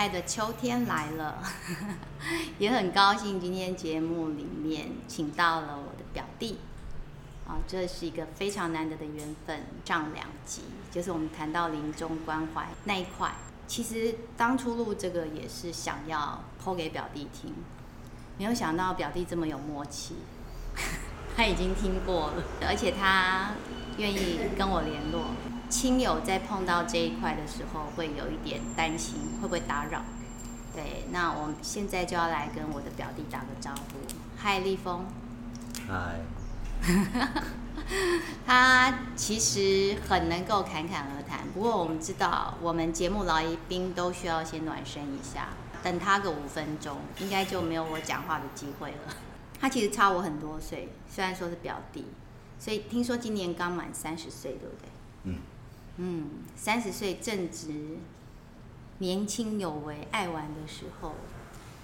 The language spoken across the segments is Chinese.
爱的秋天来了，也很高兴今天节目里面请到了我的表弟，啊，这是一个非常难得的缘分。上两集就是我们谈到临终关怀那一块，其实当初录这个也是想要剖给表弟听，没有想到表弟这么有默契，他已经听过了，而且他愿意跟我联络。亲友在碰到这一块的时候，会有一点担心，会不会打扰？对，那我们现在就要来跟我的表弟打个招呼。嗨，立峰。嗨。他其实很能够侃侃而谈，不过我们知道，我们节目来宾都需要先暖身一下，等他个五分钟，应该就没有我讲话的机会了。他其实差我很多岁，虽然说是表弟，所以听说今年刚满三十岁，对不对？嗯。嗯，三十岁正值年轻有为、爱玩的时候，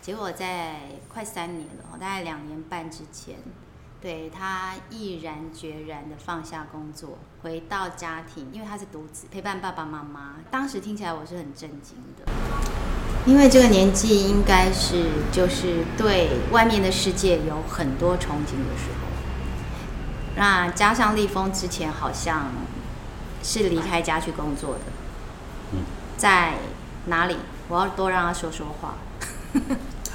结果在快三年了，大概两年半之前，对，他毅然决然的放下工作，回到家庭，因为他是独子，陪伴爸爸妈妈。当时听起来我是很震惊的，因为这个年纪应该是就是对外面的世界有很多憧憬的时候。那加上立峰之前好像。是离开家去工作的，嗯在哪里？我要多让他说说话。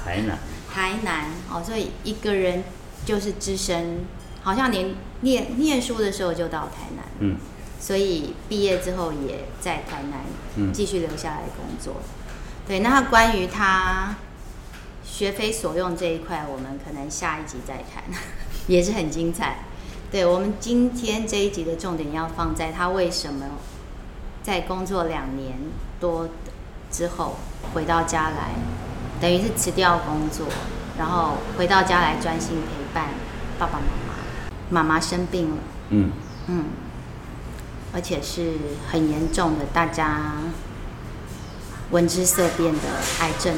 台南。台南哦，所以一个人就是只身，好像连念念书的时候就到台南。嗯。所以毕业之后也在台南继续留下来工作。嗯、对，那他关于他学非所用这一块，我们可能下一集再谈，也是很精彩。对，我们今天这一集的重点要放在他为什么在工作两年多之后回到家来，等于是辞掉工作，然后回到家来专心陪伴爸爸妈妈。妈妈生病了，嗯嗯，而且是很严重的，大家闻之色变的癌症。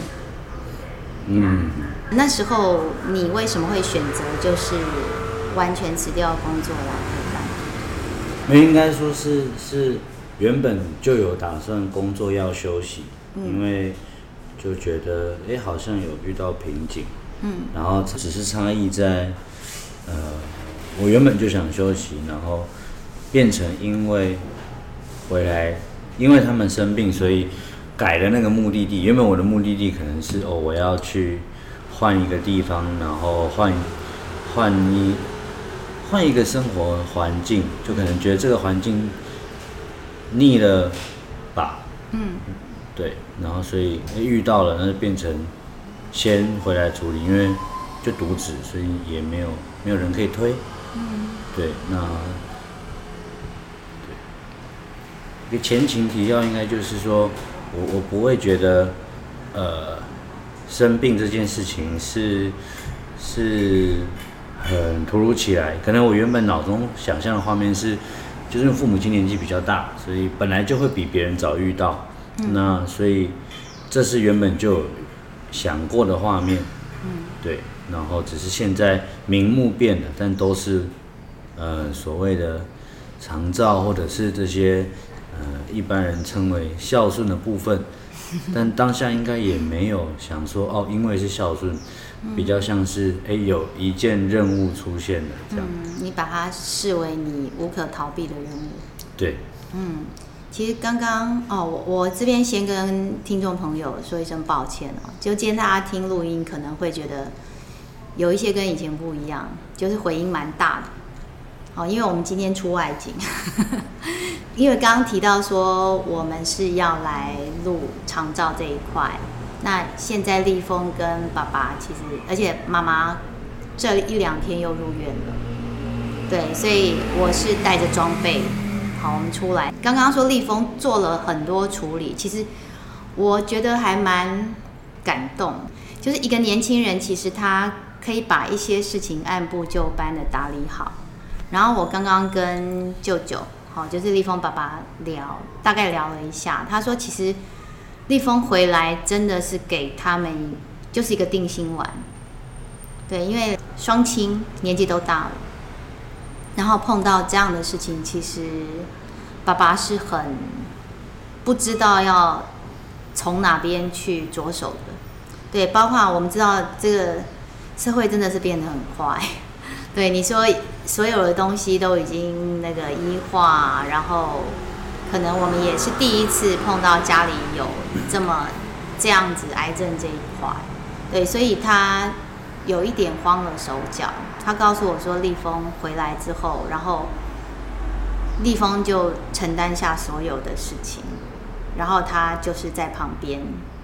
嗯，那时候你为什么会选择就是？完全辞掉工作了，没应该说是是原本就有打算工作要休息，嗯、因为就觉得哎、欸、好像有遇到瓶颈，嗯，然后只是差异在，呃，我原本就想休息，然后变成因为回来，因为他们生病，所以改了那个目的地。原本我的目的地可能是哦我要去换一个地方，然后换换一。换一个生活环境，就可能觉得这个环境腻了吧。嗯，对，然后所以遇到了，那就变成先回来处理，因为就独子，所以也没有没有人可以推。嗯，对，那对一个前情提要应该就是说，我我不会觉得呃生病这件事情是是。很突如其来，可能我原本脑中想象的画面是，就是父母亲年纪比较大，所以本来就会比别人早遇到，嗯、那所以这是原本就想过的画面，嗯，对，然后只是现在名目变了，但都是呃所谓的长照或者是这些呃一般人称为孝顺的部分，但当下应该也没有想说哦，因为是孝顺。比较像是哎、欸，有一件任务出现了这样。嗯，你把它视为你无可逃避的任务。对。嗯，其实刚刚哦，我我这边先跟听众朋友说一声抱歉哦，就今天大家听录音可能会觉得有一些跟以前不一样，就是回音蛮大的。哦，因为我们今天出外景，因为刚刚提到说我们是要来录长照这一块。那现在立峰跟爸爸其实，而且妈妈这一两天又入院了，对，所以我是带着装备，好，我们出来。刚刚说立峰做了很多处理，其实我觉得还蛮感动，就是一个年轻人，其实他可以把一些事情按部就班的打理好。然后我刚刚跟舅舅，好，就是立峰爸爸聊，大概聊了一下，他说其实。立峰回来真的是给他们就是一个定心丸，对，因为双亲年纪都大了，然后碰到这样的事情，其实爸爸是很不知道要从哪边去着手的。对，包括我们知道这个社会真的是变得很快。对，你说所有的东西都已经那个医化，然后可能我们也是第一次碰到家里有这么这样子癌症这一块。对，所以他有一点慌了手脚。他告诉我说，立峰回来之后，然后立峰就承担下所有的事情，然后他就是在旁边，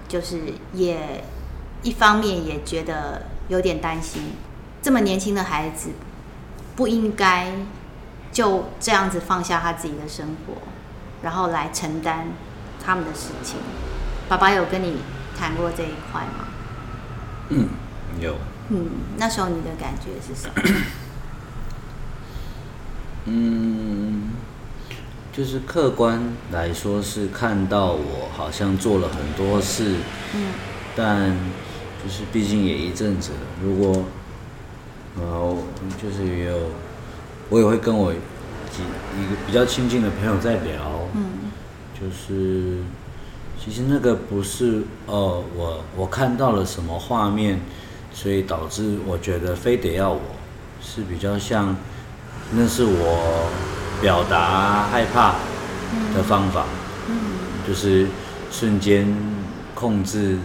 就是也一方面也觉得有点担心。这么年轻的孩子，不应该就这样子放下他自己的生活，然后来承担他们的事情。爸爸有跟你谈过这一块吗？嗯，有。嗯，那时候你的感觉是什么？嗯，就是客观来说是看到我好像做了很多事，嗯，但就是毕竟也一阵子了，如果。然后就是也有，我也会跟我几一个比较亲近的朋友在聊，嗯，就是其实那个不是哦，我我看到了什么画面，所以导致我觉得非得要我，是比较像，那是我表达害怕的方法，嗯，就是瞬间控制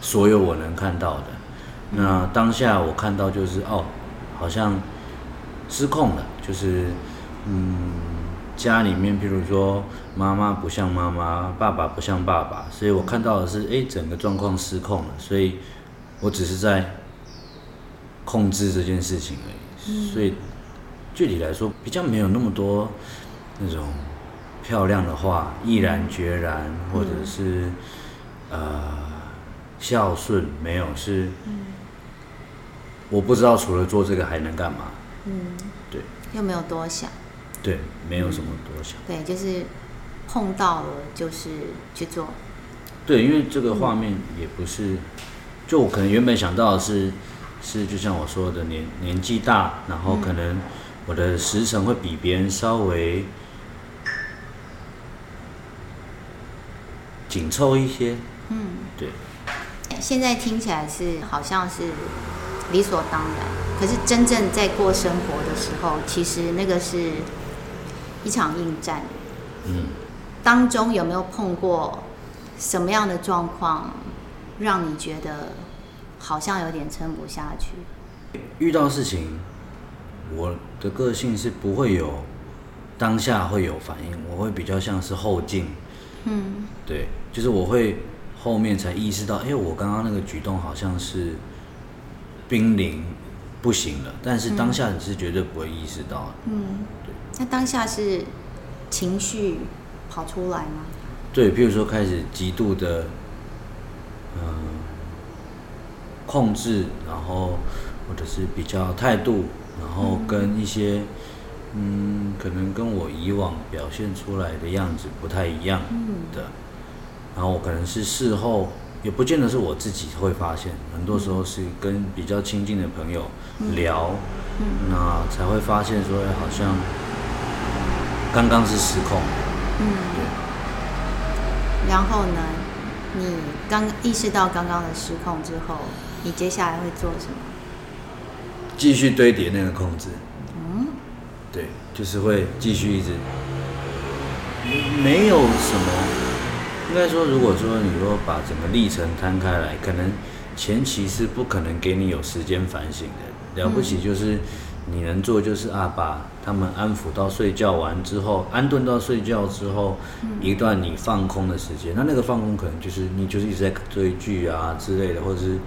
所有我能看到的。那当下我看到就是哦，好像失控了，就是嗯，家里面譬如说妈妈不像妈妈，爸爸不像爸爸，所以我看到的是哎，整个状况失控了，所以我只是在控制这件事情而已。所以具体来说，比较没有那么多那种漂亮的话，毅然决然，或者是呃孝顺，没有是。我不知道除了做这个还能干嘛。又没有多想。对，没有什么多想。对，就是碰到了就是去做。对，因为这个画面也不是，就我可能原本想到的是，是就像我说的年年纪大，然后可能我的时辰会比别人稍微紧凑一些。嗯，对。现在听起来是好像是。理所当然，可是真正在过生活的时候，其实那个是一场硬战。嗯，当中有没有碰过什么样的状况，让你觉得好像有点撑不下去？遇到事情，我的个性是不会有当下会有反应，我会比较像是后劲。嗯，对，就是我会后面才意识到，哎，我刚刚那个举动好像是。濒临不行了，但是当下你是绝对不会意识到的。嗯，对。那当下是情绪跑出来吗？对，譬如说开始极度的，嗯，控制，然后或者是比较态度，然后跟一些，嗯，可能跟我以往表现出来的样子不太一样的，然后我可能是事后。也不见得是我自己会发现，很多时候是跟比较亲近的朋友聊，那才会发现说，好像刚刚是失控。嗯，对。然后呢，你刚意识到刚刚的失控之后，你接下来会做什么？继续堆叠那个控制。嗯，对，就是会继续一直，没有什么。应该说，如果说你说把整个历程摊开来，可能前期是不可能给你有时间反省的。了不起就是你能做，就是啊，把他们安抚到睡觉完之后，安顿到睡觉之后，一段你放空的时间。那那个放空可能就是你就是一直在追剧啊之类的，或者是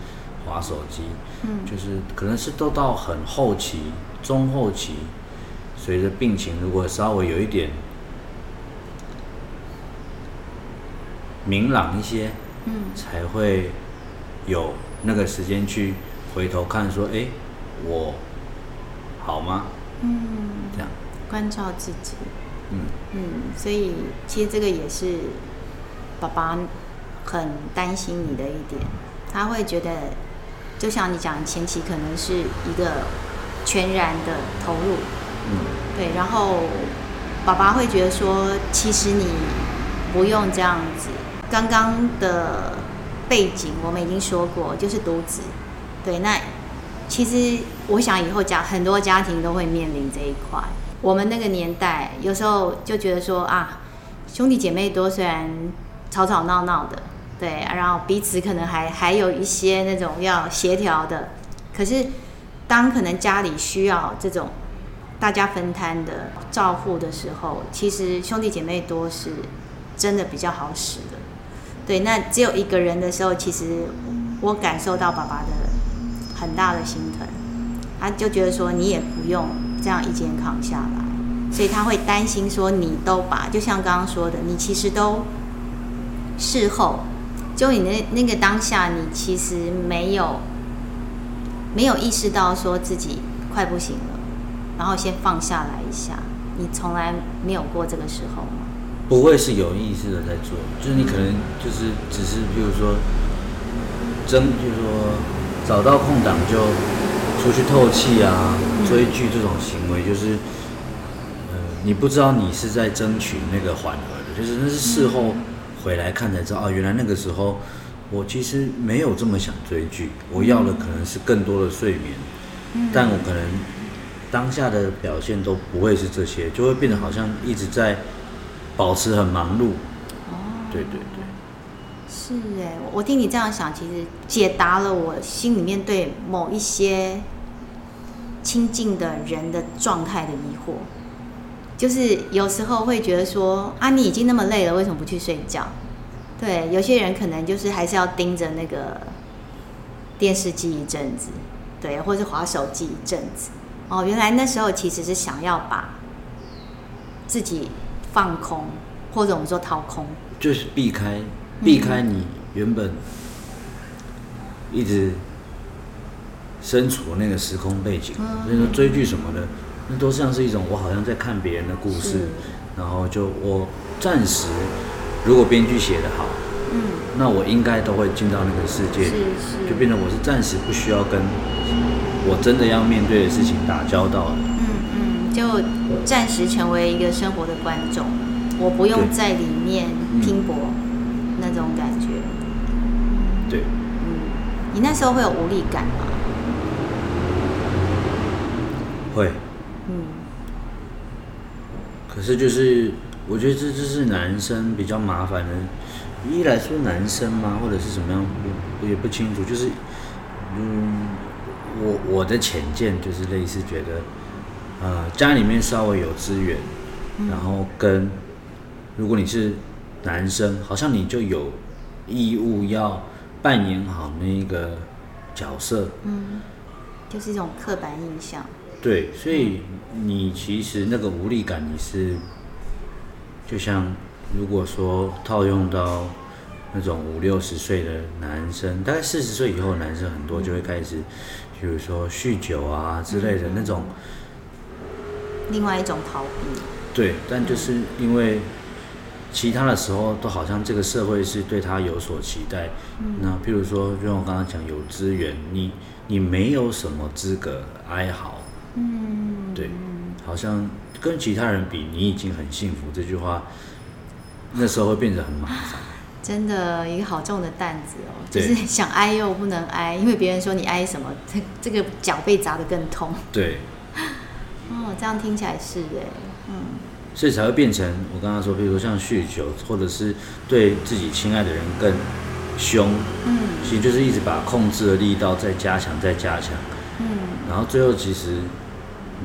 划手机。嗯，就是可能是都到很后期、中后期，随着病情如果稍微有一点。明朗一些，嗯，才会有那个时间去回头看，说，哎，我好吗？嗯，这样。关照自己，嗯。嗯，所以其实这个也是爸爸很担心你的一点，他会觉得，就像你讲，前期可能是一个全然的投入，嗯，对，然后爸爸会觉得说，其实你不用这样子。刚刚的背景我们已经说过，就是独子。对，那其实我想以后家很多家庭都会面临这一块。我们那个年代有时候就觉得说啊，兄弟姐妹多，虽然吵吵闹闹的，对，然后彼此可能还还有一些那种要协调的，可是当可能家里需要这种大家分摊的照顾的时候，其实兄弟姐妹多是真的比较好使。对，那只有一个人的时候，其实我感受到爸爸的。很大的心疼，他就觉得说你也不用这样一肩扛下来，所以他会担心说你都把，就像刚刚说的，你其实都事后，就你那那个当下，你其实没有没有意识到说自己快不行了，然后先放下来一下，你从来没有过这个时候吗？不会是有意识的在做，就是你可能就是只是比如说争，就是说。找到空档就出去透气啊，追剧这种行为就是，呃，你不知道你是在争取那个缓和的，就是那是事后回来看才知道，哦，原来那个时候我其实没有这么想追剧，我要的可能是更多的睡眠，但我可能当下的表现都不会是这些，就会变得好像一直在保持很忙碌。哦对对对。是哎，我听你这样想，其实解答了我心里面对某一些亲近的人的状态的疑惑。就是有时候会觉得说啊，你已经那么累了，为什么不去睡觉？对，有些人可能就是还是要盯着那个电视机一阵子，对，或者是滑手机一阵子。哦，原来那时候其实是想要把自己放空，或者我们说掏空，就是避开。避开你原本一直身处那个时空背景，所以说追剧什么的，那都像是一种我好像在看别人的故事，然后就我暂时如果编剧写得好，嗯，那我应该都会进到那个世界，就变成我是暂时不需要跟我真的要面对的事情打交道的，就暂时成为一个生活的观众，我不用在里面拼搏。那种感觉，对，嗯，你那时候会有无力感吗？会，嗯，可是就是我觉得这就是男生比较麻烦的，一来说男生嘛，或者是什么样，我也不清楚。就是，嗯，我我的浅见就是类似觉得，呃，家里面稍微有资源，然后跟如果你是。男生好像你就有义务要扮演好那个角色，嗯，就是一种刻板印象。对，所以你其实那个无力感，你是就像如果说套用到那种五六十岁的男生，大概四十岁以后，男生很多就会开始，比如说酗酒啊之类的那种，另外一种逃避。对，但就是因为。其他的时候都好像这个社会是对他有所期待，嗯、那譬如说，就像我刚刚讲有资源，你你没有什么资格哀嚎，嗯，对，好像跟其他人比，你已经很幸福。这句话那时候会变得很麻烦，真的一个好重的担子哦，就是想哀又不能哀，因为别人说你哀什么，这这个脚被砸得更痛。对，哦，这样听起来是哎，嗯。所以才会变成我刚刚说，比如说像酗酒，或者是对自己亲爱的人更凶，嗯，其实就是一直把控制的力道再加强、再加强，嗯，然后最后其实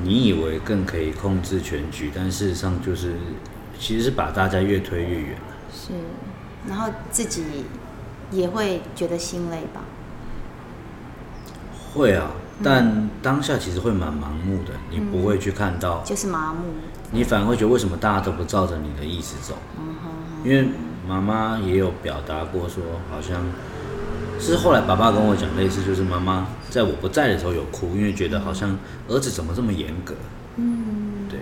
你以为更可以控制全局，但事实上就是其实是把大家越推越远。是，然后自己也会觉得心累吧？会啊。但当下其实会蛮盲目的，你不会去看到，就是麻木。你反而会觉得为什么大家都不照着你的意思走？因为妈妈也有表达过说，好像是后来爸爸跟我讲类似，就是妈妈在我不在的时候有哭，因为觉得好像儿子怎么这么严格。嗯，对，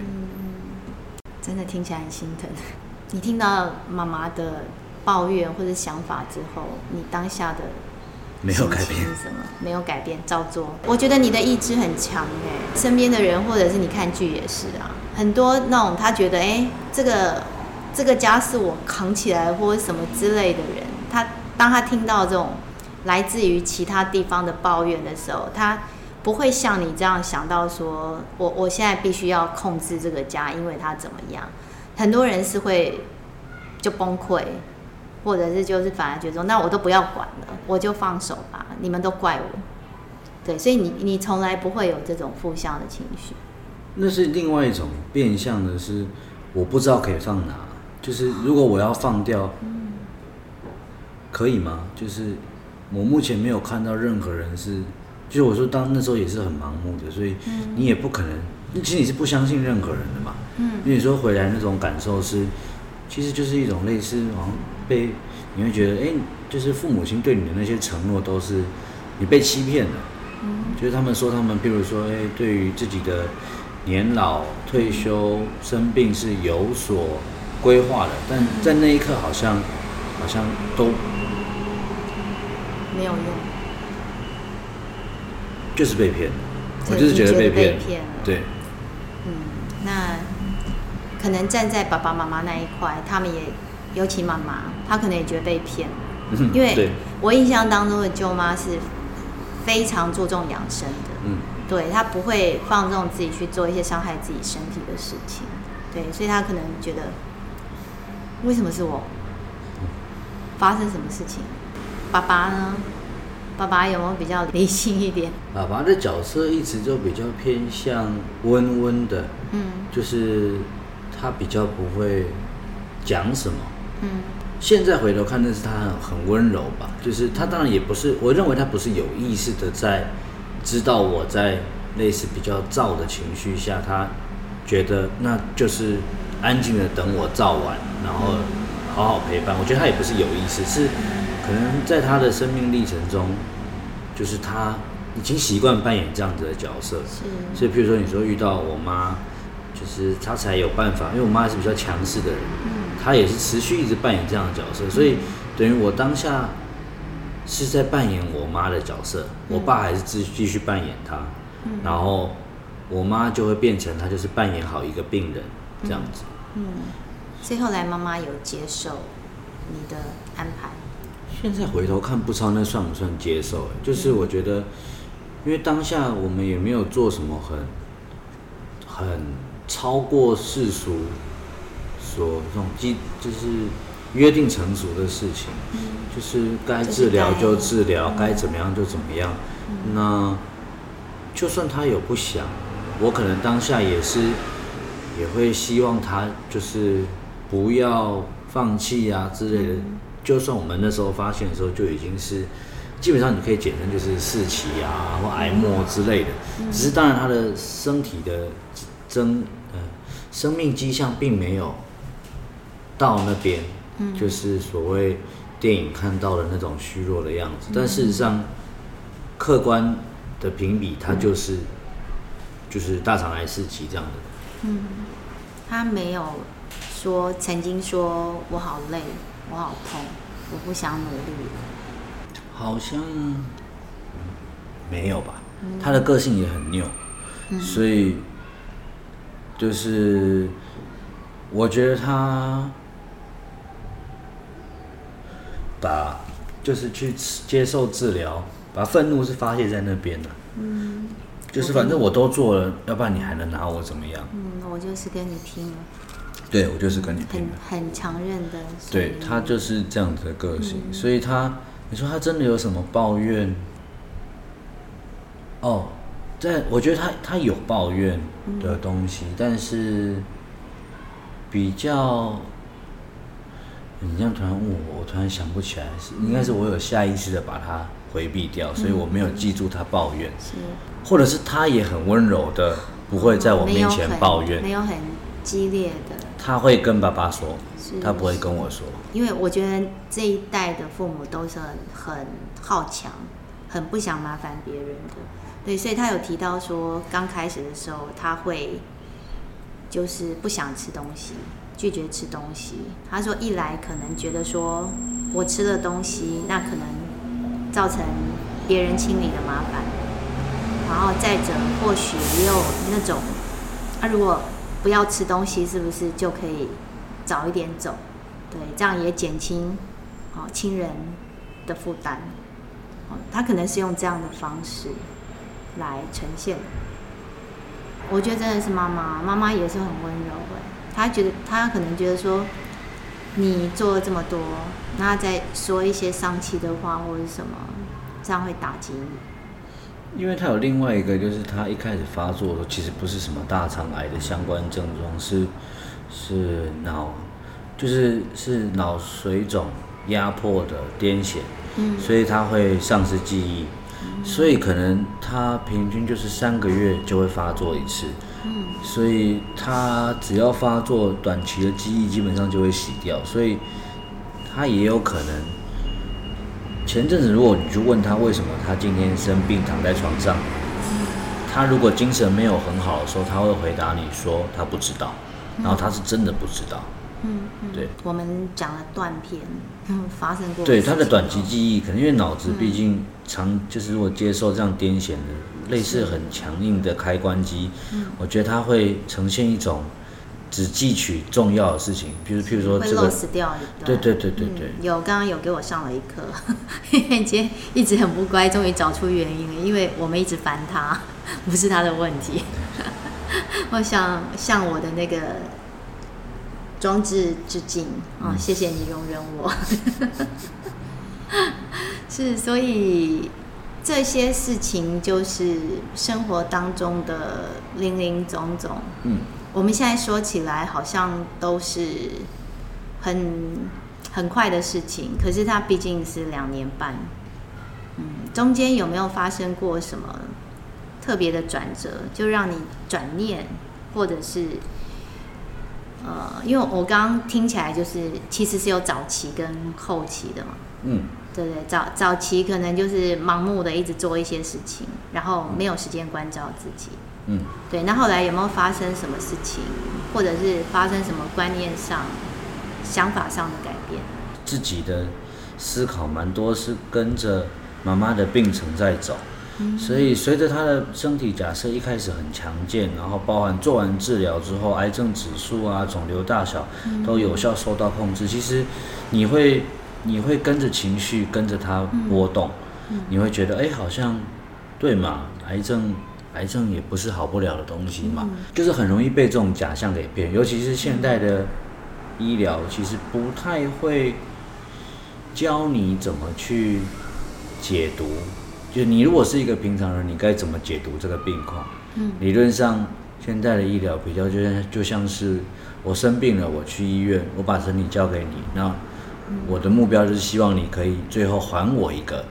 真的听起来很心疼。你听到妈妈的抱怨或者想法之后，你当下的。没有改变什么？没有改变，照做。我觉得你的意志很强哎，身边的人或者是你看剧也是啊，很多那种他觉得哎，这个这个家是我扛起来或者什么之类的人，他当他听到这种来自于其他地方的抱怨的时候，他不会像你这样想到说，我我现在必须要控制这个家，因为他怎么样？很多人是会就崩溃，或者是就是反而觉得说，那我都不要管了，我就放手吧，你们都怪我。对，所以你你从来不会有这种负向的情绪。那是另外一种变相的，是我不知道可以放哪。就是如果我要放掉，可以吗？就是我目前没有看到任何人是，就是我说当那时候也是很盲目的，所以你也不可能，其实你是不相信任何人的嘛。嗯。因为你说回来那种感受是，其实就是一种类似好像被你会觉得，哎，就是父母亲对你的那些承诺都是你被欺骗了。就是他们说他们，譬如说，哎，对于自己的年老、退休、生病是有所规划的，但在那一刻好像好像都没有用，就是被骗，我就是觉得被骗，对，嗯，那可能站在爸爸妈妈那一块，他们也尤其妈妈，她可能也觉得被骗，因为我印象当中的舅妈是。非常注重养生的，嗯，对，她不会放纵自己去做一些伤害自己身体的事情，对，所以她可能觉得，为什么是我？发生什么事情？爸爸呢？爸爸有没有比较理性一点？爸爸的角色一直就比较偏向温温的，嗯，就是他比较不会讲什么，嗯。现在回头看，那是他很很温柔吧？就是他当然也不是，我认为他不是有意识的在知道我在类似比较燥的情绪下，他觉得那就是安静的等我躁完，然后好好陪伴。我觉得他也不是有意识，是可能在他的生命历程中，就是他已经习惯扮演这样子的角色。是，所以譬如说你说遇到我妈，就是他才有办法，因为我妈是比较强势的人。她也是持续一直扮演这样的角色，所以等于我当下是在扮演我妈的角色，我爸还是继继续扮演他，然后我妈就会变成她就是扮演好一个病人这样子。嗯，所以后来妈妈有接受你的安排。现在回头看，不知道那算不算接受？就是我觉得，因为当下我们也没有做什么很很超过世俗。所这种基就是约定成熟的事情，嗯、就是该治疗就治疗，该、嗯、怎么样就怎么样。嗯、那就算他有不想，我可能当下也是也会希望他就是不要放弃啊之类的。嗯、就算我们那时候发现的时候就已经是基本上你可以简称就是四期啊或癌末之类的，嗯、只是当然他的身体的增呃生命迹象并没有。到那边，就是所谓电影看到的那种虚弱的样子，但事实上，客观的评比，它就是就是大肠癌四期这样的。嗯，他没有说曾经说我好累，我好痛，我不想努力。好像没有吧？他的个性也很拗，所以就是我觉得他。把就是去接受治疗，把愤怒是发泄在那边的。嗯，就是反正我都做了，要不然你还能拿我怎么样？嗯，我就是跟你拼了。对，我就是跟你拼了。很很强韧的。对，他就是这样子的个性，嗯、所以他你说他真的有什么抱怨？哦，在我觉得他他有抱怨的东西，嗯、但是比较。你这样突然问我，我突然想不起来，是应该是我有下意识的把他回避掉，嗯、所以我没有记住他抱怨，是。或者是他也很温柔的，不会在我面前抱怨，没有很激烈的，他会跟爸爸说，他不会跟我说，因为我觉得这一代的父母都是很很好强，很不想麻烦别人的，对，所以他有提到说，刚开始的时候他会就是不想吃东西。拒绝吃东西，他说一来可能觉得说我吃了东西，那可能造成别人清理的麻烦，然后再者或许也有那种，啊如果不要吃东西，是不是就可以早一点走，对，这样也减轻哦亲人的负担。哦，他可能是用这样的方式来呈现。我觉得真的是妈妈，妈妈也是很温柔的。她觉得她可能觉得说，你做了这么多，那再说一些丧气的话或者什么，这样会打击你。因为他有另外一个，就是他一开始发作的时候，其实不是什么大肠癌的相关症状，是是脑，就是是脑水肿压迫的癫痫，嗯，所以他会丧失记忆。所以可能他平均就是三个月就会发作一次，嗯，所以他只要发作，短期的记忆基本上就会洗掉，所以他也有可能。前阵子如果你去问他为什么他今天生病躺在床上，他如果精神没有很好的时候，他会回答你说他不知道，然后他是真的不知道。嗯，嗯，对，我们讲了断片，发生过。对他的短期记忆，可能因为脑子毕竟长，就是如果接受这样癫痫的类似很强硬的开关机，我觉得他会呈现一种只记取重要的事情，比如譬如说这个。会 lost 掉。对对对对对。嗯、有刚刚有给我上了一课，因为今天一直很不乖，终于找出原因了，因为我们一直烦他，不是他的问题。我想像我的那个。装置致敬啊！谢谢你容忍我。是，所以这些事情就是生活当中的林林总总。嗯，我们现在说起来好像都是很很快的事情，可是它毕竟是两年半。嗯，中间有没有发生过什么特别的转折，就让你转念，或者是？呃，因为我刚刚听起来就是，其实是有早期跟后期的嘛。嗯，对对，早早期可能就是盲目的一直做一些事情，然后没有时间关照自己。嗯，对。那后来有没有发生什么事情，或者是发生什么观念上、想法上的改变？自己的思考蛮多是跟着妈妈的病程在走。所以，随着他的身体假设一开始很强健，然后包含做完治疗之后，癌症指数啊、肿瘤大小都有效受到控制。其实，你会你会跟着情绪跟着它波动，你会觉得哎，好像对嘛，癌症癌症也不是好不了的东西嘛，就是很容易被这种假象给骗。尤其是现代的医疗，其实不太会教你怎么去解读。就你如果是一个平常人，你该怎么解读这个病况？嗯，理论上现在的医疗比较就像就像是我生病了，我去医院，我把身体交给你，那我的目标就是希望你可以最后还我一个，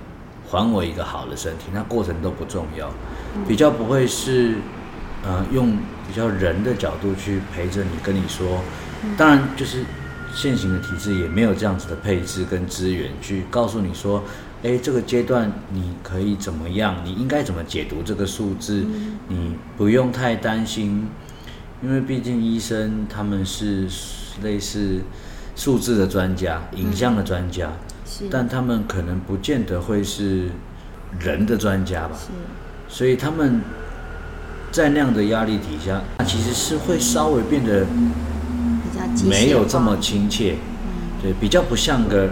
还我一个好的身体，那过程都不重要，比较不会是呃用比较人的角度去陪着你，跟你说，当然就是现行的体制也没有这样子的配置跟资源去告诉你说。哎，这个阶段你可以怎么样？你应该怎么解读这个数字？嗯、你不用太担心，因为毕竟医生他们是类似数字的专家、影像的专家，嗯、但他们可能不见得会是人的专家吧？是所以他们在那样的压力底下，其实是会稍微变得没有这么亲切，嗯、对，比较不像个。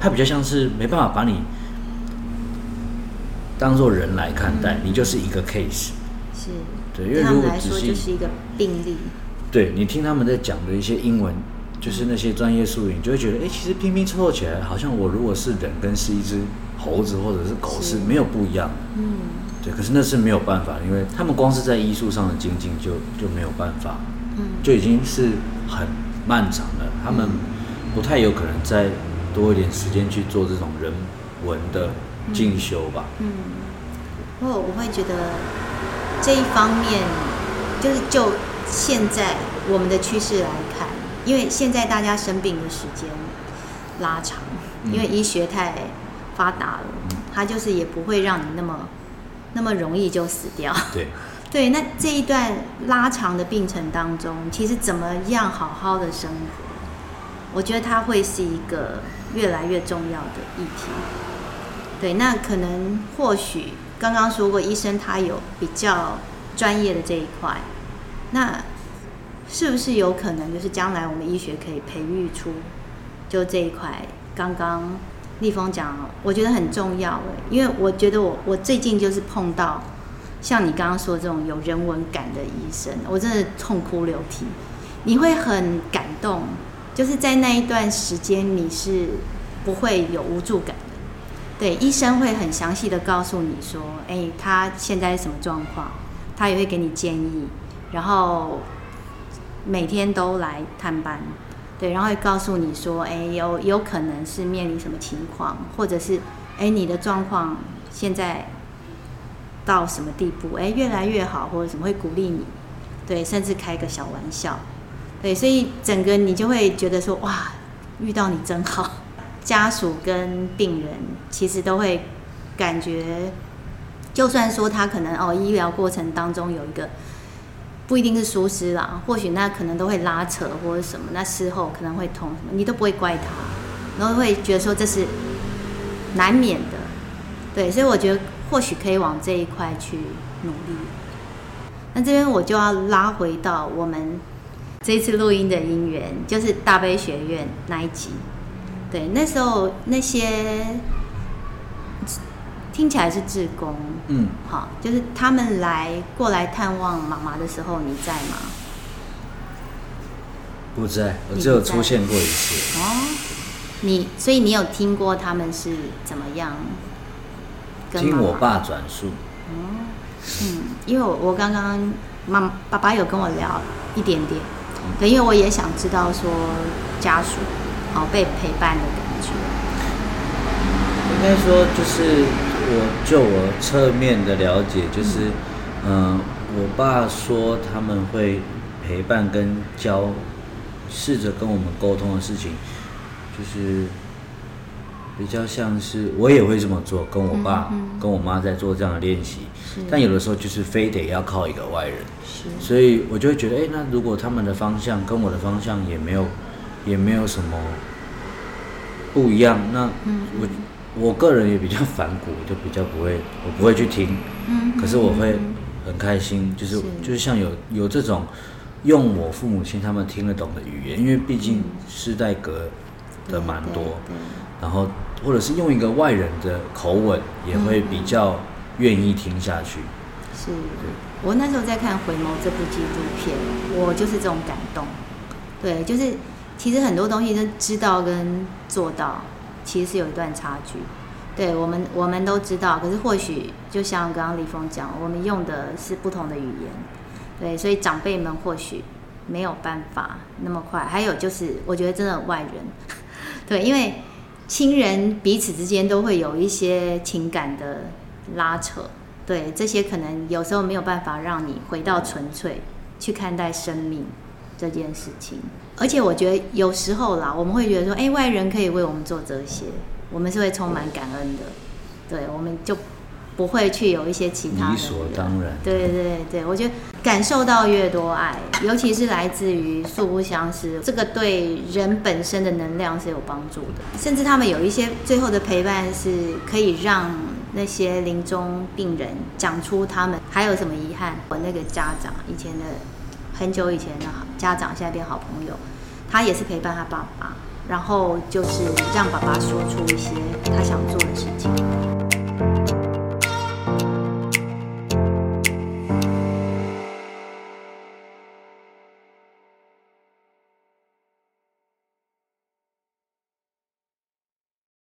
他比较像是没办法把你当做人来看待，嗯、你就是一个 case。是，对，因为如果只是就是一个病例。对，你听他们在讲的一些英文，就是那些专业术语，你就会觉得，哎、欸，其实拼拼凑凑起来，好像我如果是人，跟是一只猴子或者是狗是没有不一样。嗯，对，可是那是没有办法，因为他们光是在医术上的精进就就没有办法，嗯，就已经是很漫长了。他们不太有可能在。多一点时间去做这种人文的进修吧。嗯，不过我会觉得这一方面，就是就现在我们的趋势来看，因为现在大家生病的时间拉长，因为医学太发达了，它就是也不会让你那么那么容易就死掉。对 对，那这一段拉长的病程当中，其实怎么样好好的生活？我觉得它会是一个越来越重要的议题。对，那可能或许刚刚说过，医生他有比较专业的这一块。那是不是有可能就是将来我们医学可以培育出就这一块？刚刚立峰讲，我觉得很重要诶，因为我觉得我我最近就是碰到像你刚刚说这种有人文感的医生，我真的痛哭流涕，你会很感动，就是在那一段时间你是不会有无助感的。对，医生会很详细的告诉你说，哎，他现在是什么状况，他也会给你建议，然后每天都来探班，对，然后会告诉你说，哎，有有可能是面临什么情况，或者是，哎，你的状况现在到什么地步，哎，越来越好，或者什么会鼓励你，对，甚至开个小玩笑，对，所以整个你就会觉得说，哇，遇到你真好。家属跟病人其实都会感觉，就算说他可能哦医疗过程当中有一个不一定是疏失啦，或许那可能都会拉扯或者什么，那事后可能会痛什么，你都不会怪他，然后会觉得说这是难免的，对，所以我觉得或许可以往这一块去努力。那这边我就要拉回到我们这一次录音的因缘，就是大悲学院那一集。对，那时候那些听起来是志工，嗯，好，就是他们来过来探望妈妈的时候，你在吗？不在，我只有出现过一次。哦，你所以你有听过他们是怎么样跟我爸转述。哦，嗯，因为我我刚刚妈爸爸有跟我聊一点点，对，因为我也想知道说家属。好被陪伴的感觉。应该说，就是我就我侧面的了解，就是，嗯、呃，我爸说他们会陪伴跟教，试着跟我们沟通的事情，就是比较像是我也会这么做，跟我爸、嗯嗯、跟我妈在做这样的练习。但有的时候就是非得要靠一个外人。所以我就会觉得，哎，那如果他们的方向跟我的方向也没有。也没有什么不一样。那我我个人也比较反骨，就比较不会，我不会去听。可是我会很开心，就是就是像有有这种用我父母亲他们听得懂的语言，因为毕竟世代隔的蛮多。然后或者是用一个外人的口吻，也会比较愿意听下去。是，我那时候在看《回眸》这部纪录片，我就是这种感动。对，就是。其实很多东西都知道跟做到，其实是有一段差距。对我们，我们都知道，可是或许就像刚刚李峰讲，我们用的是不同的语言。对，所以长辈们或许没有办法那么快。还有就是，我觉得真的外人，对，因为亲人彼此之间都会有一些情感的拉扯。对，这些可能有时候没有办法让你回到纯粹去看待生命这件事情。而且我觉得有时候啦，我们会觉得说，哎，外人可以为我们做这些，我们是会充满感恩的，对，我们就不会去有一些其他的。理所当然。对对对，我觉得感受到越多爱，尤其是来自于素不相识，这个对人本身的能量是有帮助的。甚至他们有一些最后的陪伴，是可以让那些临终病人讲出他们还有什么遗憾。我那个家长以前的。很久以前的家长，现在变好朋友，他也是陪伴他爸爸，然后就是让爸爸说出一些他想做的事情。